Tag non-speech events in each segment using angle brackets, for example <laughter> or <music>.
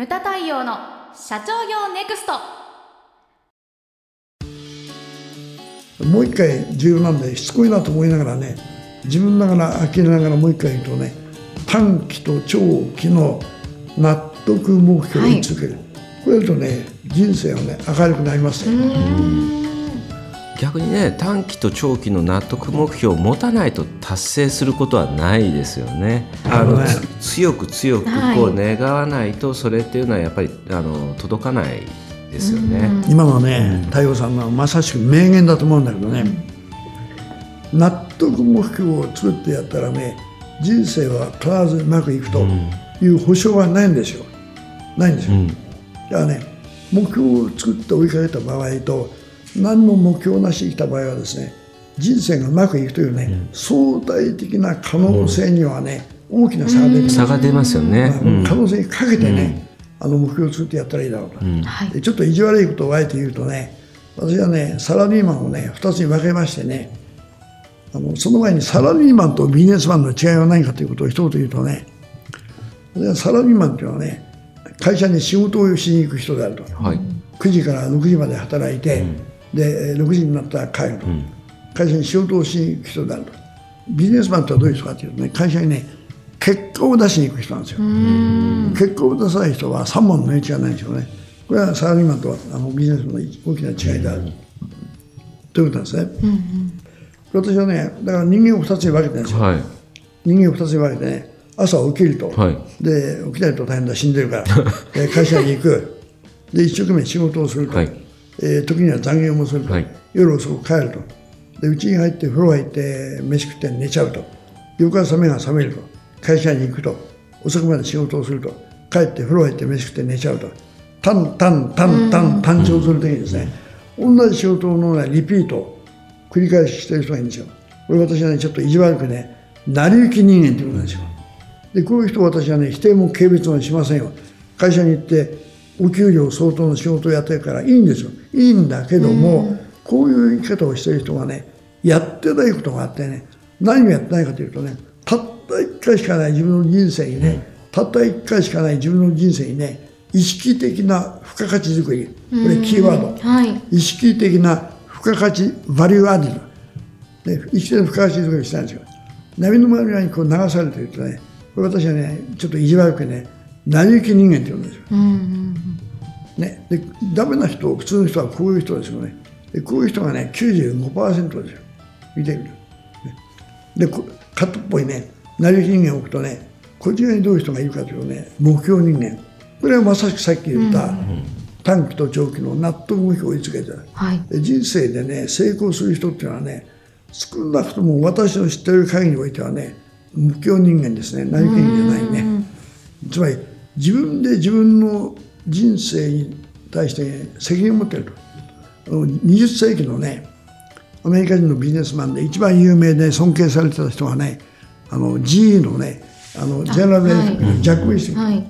ムタ太陽の社長業ネクスト。もう一回重要なんでしつこいなと思いながらね自分ながら呆れながらもう一回言うとね短期と長期の納得目標に続ける、はい、これやるとね人生はね明るくなりますよ逆にね短期と長期の納得目標を持たないと達成することはないですよね。あの、ね、強く強くこう願わないとそれっていうのはやっぱりあの届かないですよね。今のね太陽さんのまさしく名言だと思うんだけどね納得目標を作ってやったらね人生は必ずうまくいくという保証はないんですよ。ないんですよ。うん、だからね目標を作って追いかけた場合と何も目標なしに来た場合はですね人生がうまくいくというね、うん、相対的な可能性にはね、大きな差が出ます差が出ますよね、可能性にかけてね、あの目標を作ってやったらいいだろうと、でちょっと意地悪いことをあえて言うとね私はねサラリーマンをね2つに分けましてねあのその前にサラリーマンとビジネスマンの違いは何かということを一言言うとねサラリーマンというのはね会社に仕事をしに行く人であると、はい、9時から6時まで働いて、うんで6時になったら帰ると、うん、会社に仕事をしに行く人であると。ビジネスマンってはどういう人かというとね会社にね結果を出しに行く人なんですよ。結果を出さない人は3本の値打ちがないんですよね。これはサラリーマンとあのビジネスマンの大きな違いである、ということなんですね、うんうん、私はねだから人間を2つに分けてるんですよ、はい、人間を2つに分けてね朝起きると、はい、で起きないと大変だ。死んでるから。<laughs> 会社に行く。で一生懸命仕事をすると、はいえー、時には残業もすると、はい、夜遅く帰ると。で家に入って風呂入って飯食って寝ちゃうと。翌朝目が覚めると会社に行くと遅くまで仕事をすると帰って風呂入って飯食って寝ちゃうと。タンタンタンタン単調する時にですね、うん、同じ仕事の、ね、リピートを繰り返ししてる人がいるんですよ。これ私はねちょっと意地悪くね成り行き人間っていうことなんですよ。でこういう人私はね否定も軽蔑もしませんよ。会社に行ってお給料相当の仕事をやってるからいいんですよ。いいんだけども、こういう生き方をしてる人がねやってないことがあってね何をやってないかというとねたった一回しかない自分の人生にね、たった一回しかない自分の人生にね意識的な付加価値作り。これキーワード、はい、意識的な付加価値バリューアディド、ね、意識的な付加価値作りしたんですよ。波の周りにこう流されてるとねこれ私はねちょっと意地悪くね成り行き人間って言うんですよ、うんうんね、でダメな人普通の人はこういう人ですよね。でこういう人がね95%ですよ。見てみる、ね、で片っぽいね。成り人間を置くとねこちらにどういう人がいるかというとね目標人間。これはまさしくさっき言った、短期と長期の納得目標を追いつけて、はい、人生でね成功する人っていうのはね少なくとも私の知ってる限りにおいてはね目標人間ですね。成り人間じゃないね。つまり自分で自分の人生に対して責任を持っていると。20世紀のねアメリカ人のビジネスマンで一番有名で尊敬されてた人はねあの GE のねあのジェネラルジャック・ウィス、はい、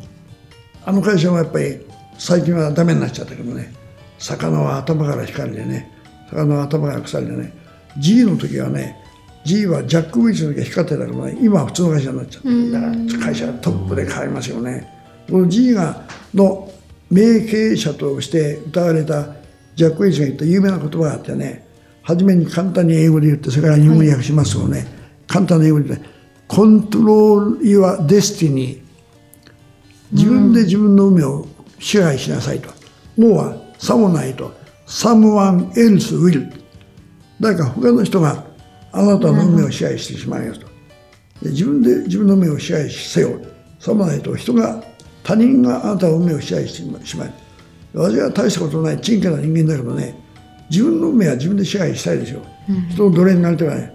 あの会社はやっぱり最近はダメになっちゃったけどね魚は頭から光でね。魚は頭から腐りでね。G の時はね G はジャック・ウィスの時は光ってたけどね今は普通の会社になっちゃった。だから会社はトップで変わりますよね。この G がの名経営者として歌われたジャック・ウェイスが言った有名な言葉があってね初めに簡単に英語で言ってそれから日本語訳しますよね、はい、簡単な英語で言って「 Control your destiny」自分で自分の運命を支配しなさいと「もうはさもないと「someone else will」誰か他の人があなたの運命を支配してしまいますと。自分で自分の運命を支配せよ。さもないと人が他人があなたの運命を支配してしまい私は大したことない珍家な人間だけどね自分の運命は自分で支配したいですよ、う。ん、人の奴隷になりたくない、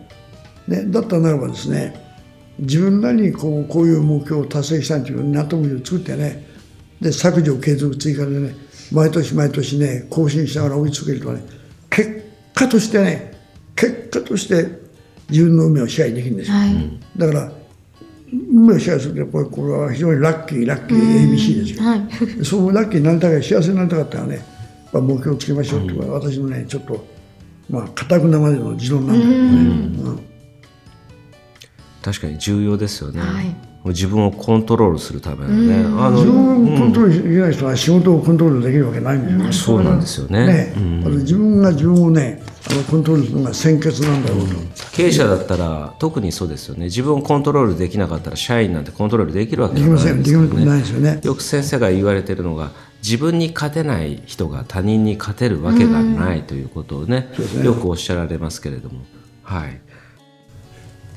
ね、だったならばですね自分なりにこうこういう目標を達成したいという納得を作ってねで削除継続追加でね毎年毎年ね更新しながら追い続けるとね結果としてね結果として自分の運命を支配できるんですよ、はい、だから運命を支配するこれこれは非常にラッキーラッキー ABC ですよ、はい、そうラッキーになりたか幸せになりたかったらね目標をつけましょうっていうのは私のねちょっとまあかたくなまでの持論なんだけどね、うん、確かに重要ですよね、はい、自分をコントロールするためのね、あの自分をコントロールできない人は仕事をコントロールできるわけないんですよね、そうなんですよね。ね、うん、自分が自分をねあのコントロールするのが先決なんだろうと、経営者だったら特にそうですよね。自分をコントロールできなかったら社員なんてコントロールできるわけないですよね。できません。ないですよね。よく先生が言われてるのが自分に勝てない人が他人に勝てるわけがないということをね、ね。よくおっしゃられますけれども。はい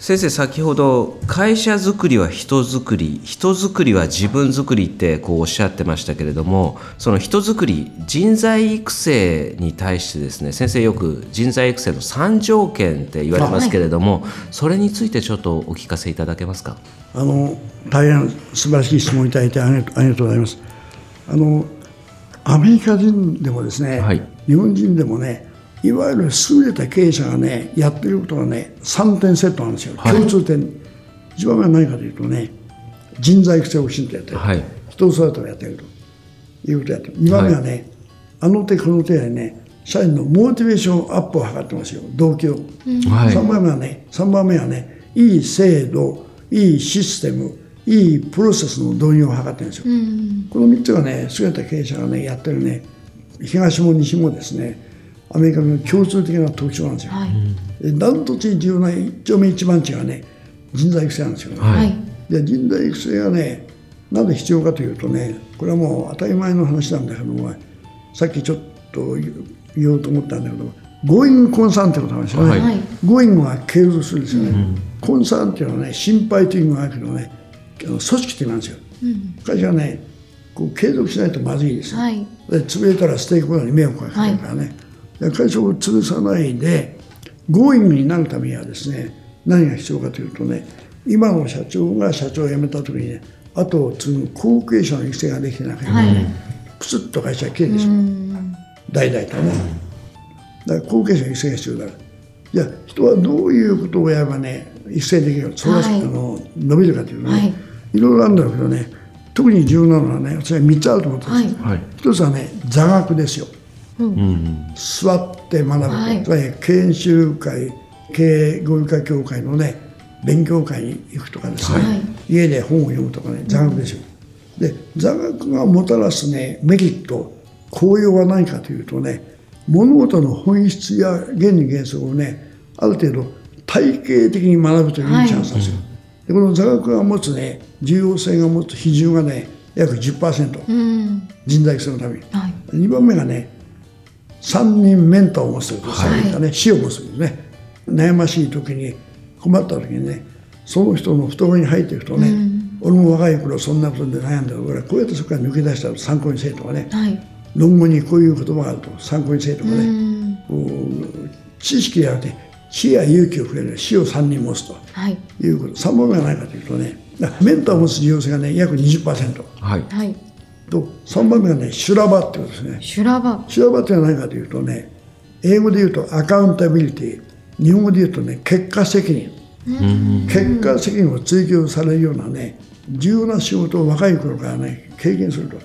先生先ほど会社づくりは人づくり人づくりは自分づくりってこうおっしゃってましたけれどもその人づくり人材育成に対してですね先生よく人材育成の3条件って言われますけれども、はい、それについてちょっとお聞かせいただけますか？あの大変素晴らしい質問いただいてありがとうございます。あのアメリカ人でもですね、はい、日本人でもねいわゆる優れた経営者がねやってることがね3点セットなんですよ、はい、共通点。一番目は何かというとね人材育成をきちんとやってる、はい、人を育てをやってると。いうことをやってる。2番目はね、はい、あの手この手でね社員のモチベーションアップを図ってますよ。動機を、うん、3番目はね3番目はねいい制度いいシステムいいプロセスの導入を図ってるんですよ、うん、この3つがね優れた経営者がねやってるね東も西もですねアメリカの共通的な特徴なんですよ。はい、ダントツに重要な一丁目一番地がね人材育成なんですよね。はい、で人材育成がねなぜ必要かというとねこれはもう当たり前の話なんだけどもさっきちょっと言おうと思ったんだけど going concern ってことなんですよね。はい、 going は継続するんですよね。うん、 concern っていうのはね心配というのがあるけどね組織ってなんですよ。うん、会社はねこう継続しないとまずいですよ。はい、で潰れたらステークホルダーに迷惑がかかるからね。会社を潰さないで強引になるためにはですね何が必要かというとね今の社長が社長を辞めた時にね後を継ぐ後継者の育成ができてなければね、はい、プツッと会社は消えてしまう。代々とね。だから後継者の育成が必要だからじゃあ人はどういうことをやればね育成できるそれは、はい、あの伸びるかというとね、はい、いろいろあるんだろうけどね特に重要なのはね私は3つあると思ってます、はい、一つはね座学ですよ。うん、座って学ぶ、はい、つまり研修会経営合理化協会のね勉強会に行くとかですね、はい、家で本を読むとかね座学ですよ、うん、で座学がもたらすねメリット効用は何かというとね物事の本質や原理原則をねある程度体系的に学ぶというチャンスなんですよ、はい、でこの座学が持つね重要性が持つ比重がね約10%、うん、人材育成のために、はい、2番目がね三人メンターを持つと死を持つですね。悩ましい時に困った時にねその人の懐に入っていくとね、うん、俺も若い頃そんなことで悩んだからこうやってそこから抜け出したら参考にせえとかね、はい、論語にこういう言葉があると参考にせえとかね、うん、知識であって死や勇気をくれる死を3人持つと、はい、いうこと。3番目は何かというとねメンターを持つ重要性がね約20%。はい、はいと3番目がね修羅場ってことですね。修羅場。修羅場って何かというとね英語で言うとアカウンタビリティ日本語で言うとね結果責任。結果責任を追求されるようなね重要な仕事を若い頃からね経験すると。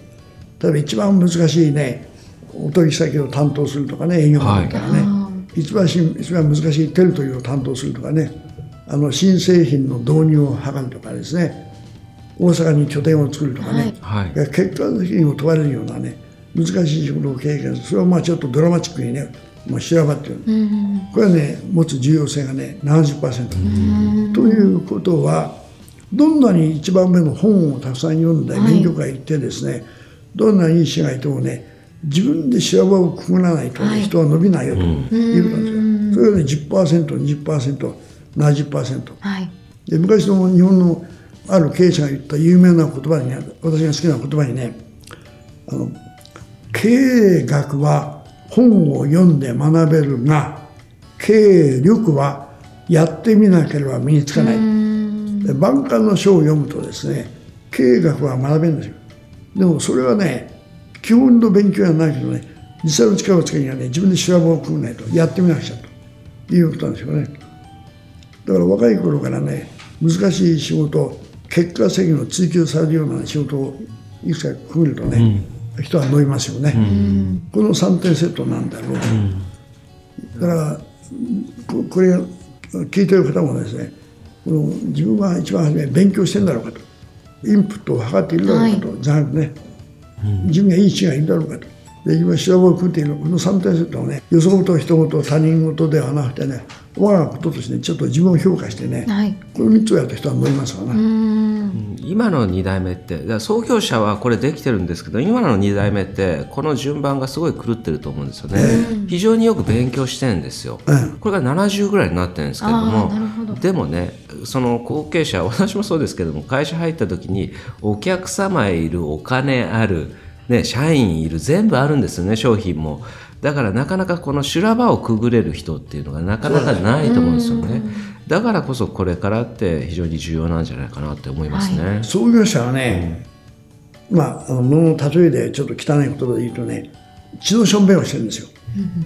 例えば一番難しいねお取引先を担当するとかね営業マンだったらね、はい、一番一番難しいテルトリーを担当するとかねあの新製品の導入を図るとかですね大阪に拠点を作るとかね、はい、結果的にも問われるようなね難しい仕事を経験する。それはまあちょっとドラマチックにねもう修羅場っていう、うん、これはね持つ重要性がね70%、うん、ということはどんなに一番目の本をたくさん読んで勉強会行ってですね、はい、どんなにいい師がいてもね自分で修羅場をくぐらないと、ねはい、人は伸びないよということなんですよ。それがね 10%20% 70%、はい、で昔の日本のある経営者が言った有名な言葉に私が好きな言葉にねあの経営学は本を読んで学べるが経営力はやってみなければ身につかない。万感の書を読むとですね経営学は学べるんですよ。でもそれはね基本の勉強じゃないけどね実際の力をつけにはね自分で調べを組むないとやってみなくちゃと。いうことなんですよね。だから若い頃からね難しい仕事結果責任を追求されるような仕事をいくつかくぐるとね、うん、人は伸びますよね、うん、この3点セットなんだろう、うん、だからこれ聞いてる方もですねこの自分は一番初め勉強してんだろうかと。インプットを図っているだろうかと、じゃなくね、自分がいい違がいるだろうかと。で今白を食っているこの3点セットはねよそ事人事他人事ではなくてね我がこととしてちょっと自分を評価してね、はい、この3つをやった人は乗りますからね今の2代目って創業者はこれできてるんですけど今の2代目ってこの順番がすごい狂ってると思うんですよね、非常によく勉強してるんですよ、これが70ぐらいになってるんですけどもでもねその後継者 <laughs> 私もそうですけども会社入った時にお客様へいるお金あるね、社員いる全部あるんですよね商品も。だからなかなかこの修羅場をくぐれる人っていうのがなかなかないと思うんですよね。だからこそこれからって非常に重要なんじゃないかなって思いますね、はい、創業者はね、うん、まああの物の例えでちょっと汚い言葉で言うとね血のしょんべんをしてるんですよ、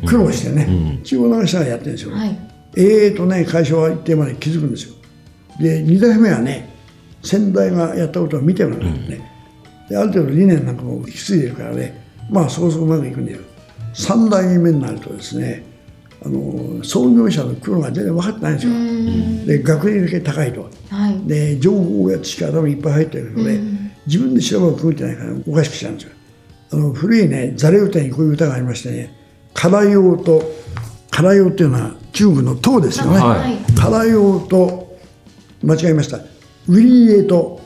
うん、苦労してね、血を流しながらやってるんですよ、はい、ええとね会社は一定まで気づくんですよで2代目はね先代がやったことを見てもらうんね、である程度理念なんかも引き継いでるからねまあそこそこうまくいくんだよ。3代目になるとですねあの創業者の苦労が全然分かってないんですよ。で学歴だけ高いと、はい、で情報や知識頭にいっぱい入ってるので自分で調べをくぐってないからおかしくしちゃうんですよ。あの古いねザレ歌にこういう歌がありましてね「唐用と唐用っていうのは中国の唐ですよね、はい、唐用と間違えました。売り家と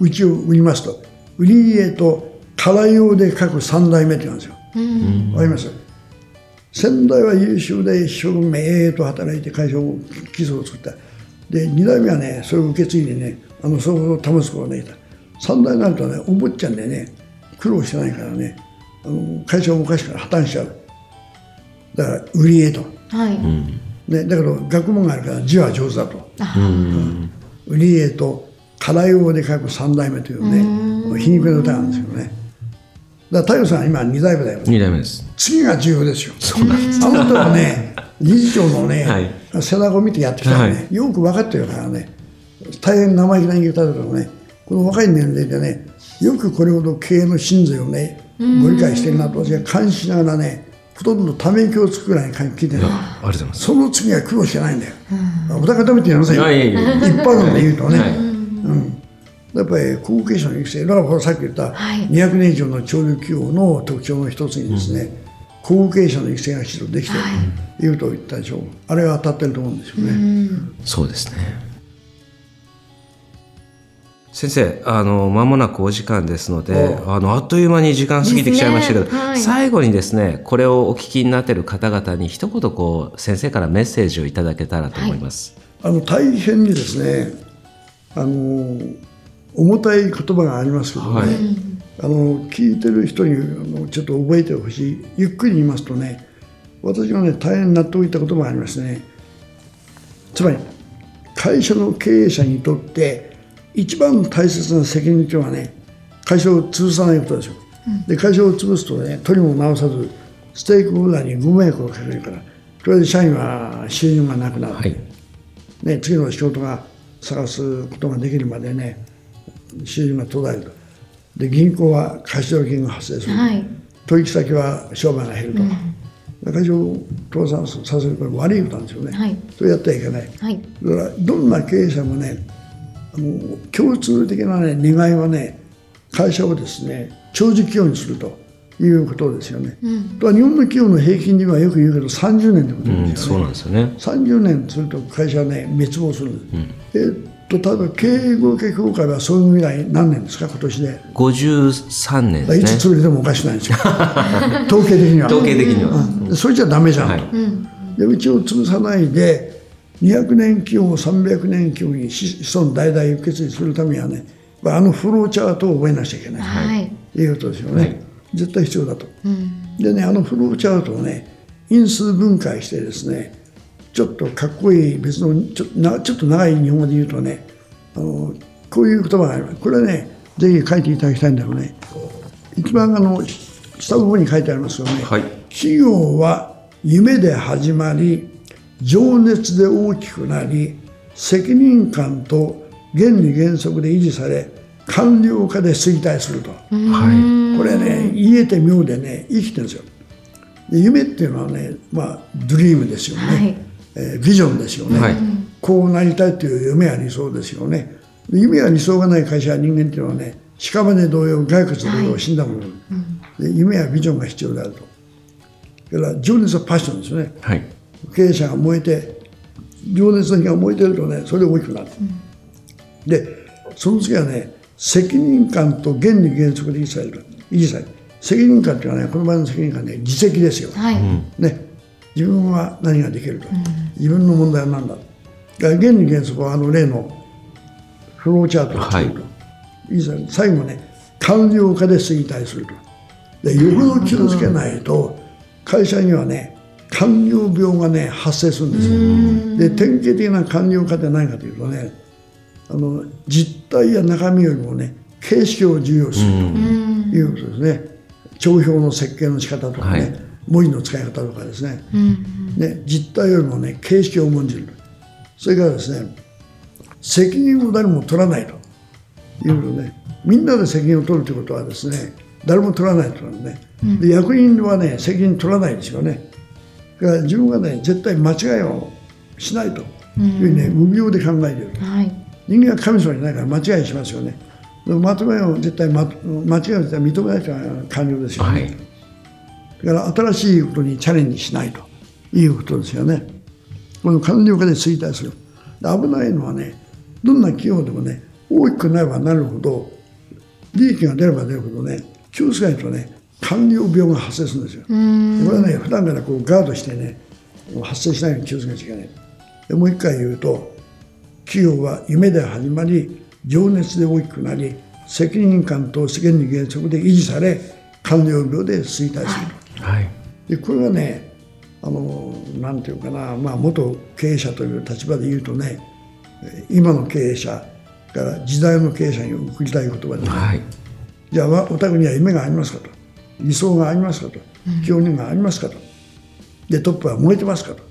うちを売りますと売り家と唐用で書く三代目って言うんですよ。わ、かります？先代は優秀で一生懸命ええと働いて会社を基礎を作った。で二代目はねそれを受け継いでねあのそこを保つ子がねいた。三代になるとねお坊ちゃんでね苦労してないからねあの会社を昔から破綻しちゃう。だから売り絵と。はい。ね、だけど学問があるから字は上手だと。うん、売り絵と唐用で書く三代目というね。皮肉な歌なんですよね。だから太陽さん今2代目だよ2代目です。次が重要ですよ。そうなんです。あの人はね <laughs> 理事長のね、はい、背中を見てやってきたらね、はい、よく分かってるからね。大変生意気な言い方だけどねこの若い年齢でねよくこれほど経営の真髄をねご理解してるなと私は監視しながらねほとんどため息をつくぐらいに聞いてる。その次は苦労してないんだよ、お高食べてやりませんよ。一般論で言うとね、うん。やっぱり後継者の育成。だからさっき言った200年以上の潮流企業の特徴の一つにですね、後継者の育成が指導できてい。ると言ったでしょう、あれは当たってると思うんですよね。そうですね。先生あの間もなくお時間ですのであのあっという間に時間過ぎてきちゃいましたけど、ねはい、最後にですねこれをお聞きになっている方々に一言こう先生からメッセージをいただけたらと思います。はい、あの大変にですねあの重たい言葉がありますけどね、はい、あの聞いてる人にあのちょっと覚えてほしい。ゆっくり言いますとね私がね大変納得いった言葉がありますね。つまり会社の経営者にとって一番大切な責任というのはね会社を潰さないことですよ、うん、で会社を潰すとね取りも直さずステークホルダーにご迷惑をかけるからとりあえず社員は収入がなくなる、はい、ね、次の仕事が探すことができるまでね収入が途絶えると。で銀行は貸取金が発生する、はい、取引先は商売が減ると、うん、会社を倒産させるこれ悪いことなんですよね、はい、それやってはいけない、はい、だからどんな経営者もねあの共通的な、ね、願いはね会社をですね長寿企業にするということですよね。うん、とは日本の企業の平均にはよく言うけど30年ってことですよね。うん、そうなんですよね。30年すると会社はね滅亡する。うん、えと例えば経営合計協会はそういう未来何年ですか今年で。53年です、ね、いつ潰れてもおかしくないんですよ。<laughs> 統計的には。統計的には、うん、それじゃダメじゃんと、はい、でうちを潰さないで200年企業300年企業に子孫代々受け継ぎするためにはねあのフローチャートを覚えなきゃいけない、はい、いうことですよね、はい、絶対必要だと、うん、でねあのフローチャートをね因数分解してですねちょっとかっこいい別のちょなちょっと長い日本語で言うとねあのこういう言葉があります。これねぜひ書いていただきたいんだろうね一番あの下の方に書いてありますよね、はい、企業は夢で始まり情熱で大きくなり責任感と原理原則で維持され官僚化で衰退すると、はい、これね言えて妙でね生きてるんですよ。夢っていうのはねまあドリームですよね、はい。えー、ビジョンですよね、はい、こうなりたいという夢や理想ですよね。夢や理想がない会社や人間っていうのはね屍同様骸骨同様死んだもの、はいうん、で夢やビジョンが必要であると。だから情熱はパッションですね、はい、経営者が燃えて情熱の火が燃えてるとねそれで大きくなる、うん、でその次はね責任感と原理原則で維持される維持される責任感っていうのはねこの場合の責任感ね自責ですよ、はい、ね。自分は何ができると、うん、自分の問題は何だ。原理原則はあの例のフローチャートを作ると、はい、最後ね官僚化で衰退すると。でよほど気をつけないと会社にはね官僚病がね発生するんですよ。で典型的な官僚化って何かというとねあの実態や中身よりもね形式を重要視するということですね。帳票の設計の仕方とかね、はい、文字の使い方とかですね,、ね実態よりもね形式を重んじるそれからですね責任を誰も取らないと。いうことねみんなで責任を取るということはですね誰も取らないとね、で役人はね責任取らないですよね。だから自分がね絶対間違いをしないというふうにね無病で考えている、はい、人間は神様じゃないから間違いしますよね。まとめを絶対、ま、間違いを絶対認めないと完了ですよね、はい、だから新しいことにチャレンジしないと。いうことですよね。この官僚化で衰退する。危ないのはねどんな企業でもね大きくなればなるほど利益が出れば出るほどね気をつけないとね官僚病が発生するんですよ。これはね普段からこうガードしてね発生しないように気をつけなきゃいけない。でもう一回言うと企業は夢で始まり情熱で大きくなり責任感と世間に原則で維持され官僚病で衰退する。と、はい、でこれはねあのなんていうかな、まあ、元経営者という立場で言うとね今の経営者から時代の経営者に送りたい言葉で、ね、はい、じゃあお宅には夢がありますかと。理想がありますかと。教人がありますかと。でトップは燃えてますかと。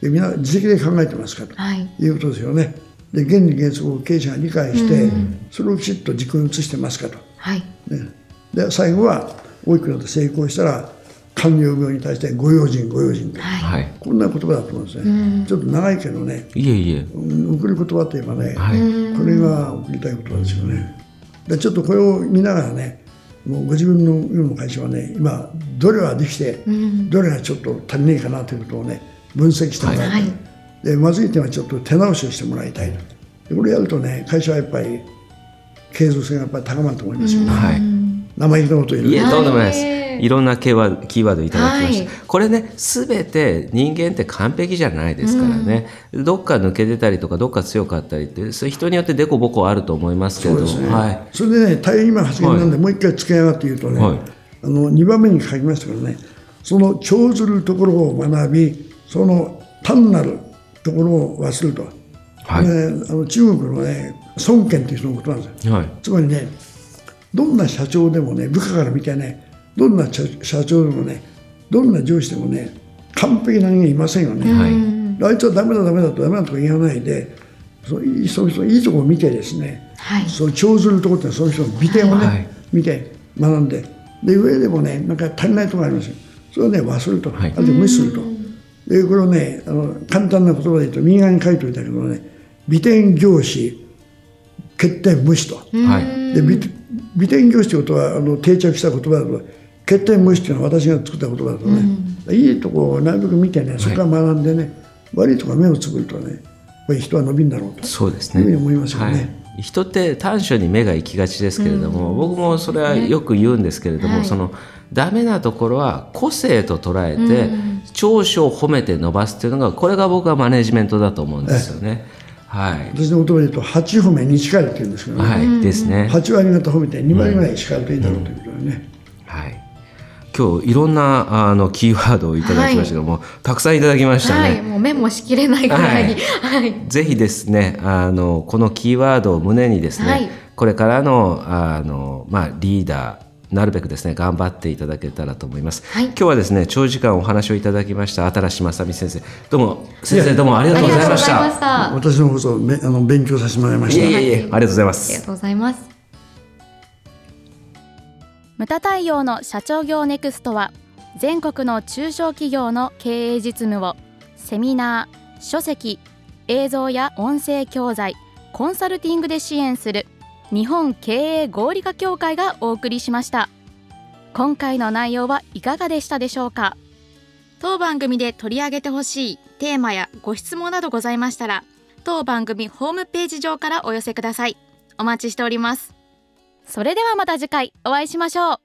でみんな自責で考えてますかと、はい、いうことですよねで原理原則を経営者が理解して、それをきちっと実行に移してますかと、はい。ね、で最後は大きくなって成功したら官僚病に対してご用心ご用心はい、こんな言葉だと思うんですね、ちょっと長いけどね。いえいえ。送る言葉といえばね、はい、これが送りたい言葉ですよね。でちょっとこれを見ながらねもうご自分の今の会社はね今どれはできて、どれがちょっと足りないかなということをね分析してもらいたい、でまずい点はちょっと手直しをしてもらいたいでこれやるとね会社はやっぱり継続性がやっぱり高まると思いますよね、はい、生意気なこと言ういえとんでもないです。い。ろんなキーワードいただきました、はい、これね全て人間って完璧じゃないですからね、うん、どっか抜けてたりとかどっか強かったりってそれ人によってでこぼこあると思いますけど。そ,、ね。はい、それでね大変今発言なんで、もう一回付け上がって言うとね、はい、あの2番目に書きましたけどねその長ずるところを学びその単なるところを忘れると、はい、あの中国のね孫権という人のことなんですよ、はい、つまりねどんな社長でもね部下から見てねどんな社長でもねどんな上司でもね完璧な人間いませんよね、はい、あいつはダメだダメだとダメだとか言わないでそのその人いいところを見てですね、はい、そう長ずるところってその人の美点をね、はい、見て学んで。で上でもねなんか足りないところありますよ。それをね忘れると、はい、あと無視するとでこれをねあの簡単な言葉で言うと右側に書いておいたけどね美点業種欠点無視と、はい、で美美点業種ということはあの定着した言葉だと。欠点無視っていうのは私が作った言葉だとね、うん、いいとこをなるべく見てねそこから学んでね、はい、悪いところ目をつぶるとねやっぱり人は伸びるんだろうと。そうですね。いうふうに思いますよね。はい人って短所に目が行きがちですけれども、うん、僕もそれはよく言うんですけれども、ね、そのダメなところは個性と捉えて、うん、長所を褒めて伸ばすっていうのがこれが僕はマネジメントだと思うんですよね。はい、私の言葉で言うと8褒め2叱るって言うんですけどね、はい、ですね。8割方褒めて2割ぐらい叱るといいだろうということでね。はい今日いろんなあのキーワードをいただきましたけども、はい、たくさんいただきましたね。はい、もうメモしきれないぐらい。に。はい、ぜひですね、あのこのキーワードを胸にですね、はい、これからのあのまあリーダーなるべくですね頑張っていただけたらと思います、はい、今日はですね長時間お話をいただきました新し正美先生。どうも先生どうもありがとうございました。私もこそめあの勉強させてもらいました。いえいえありがとうございます。ありがとうございます無駄対応の社長業ネクストは全国の中小企業の経営実務をセミナー書籍映像や音声教材コンサルティングで支援する日本経営合理化協会がお送りしました。今回の内容はいかがでしたでしょうか？当番組で取り上げてほしいテーマやご質問などございましたら当番組ホームページ上からお寄せください。お待ちしております。それではまた次回お会いしましょう。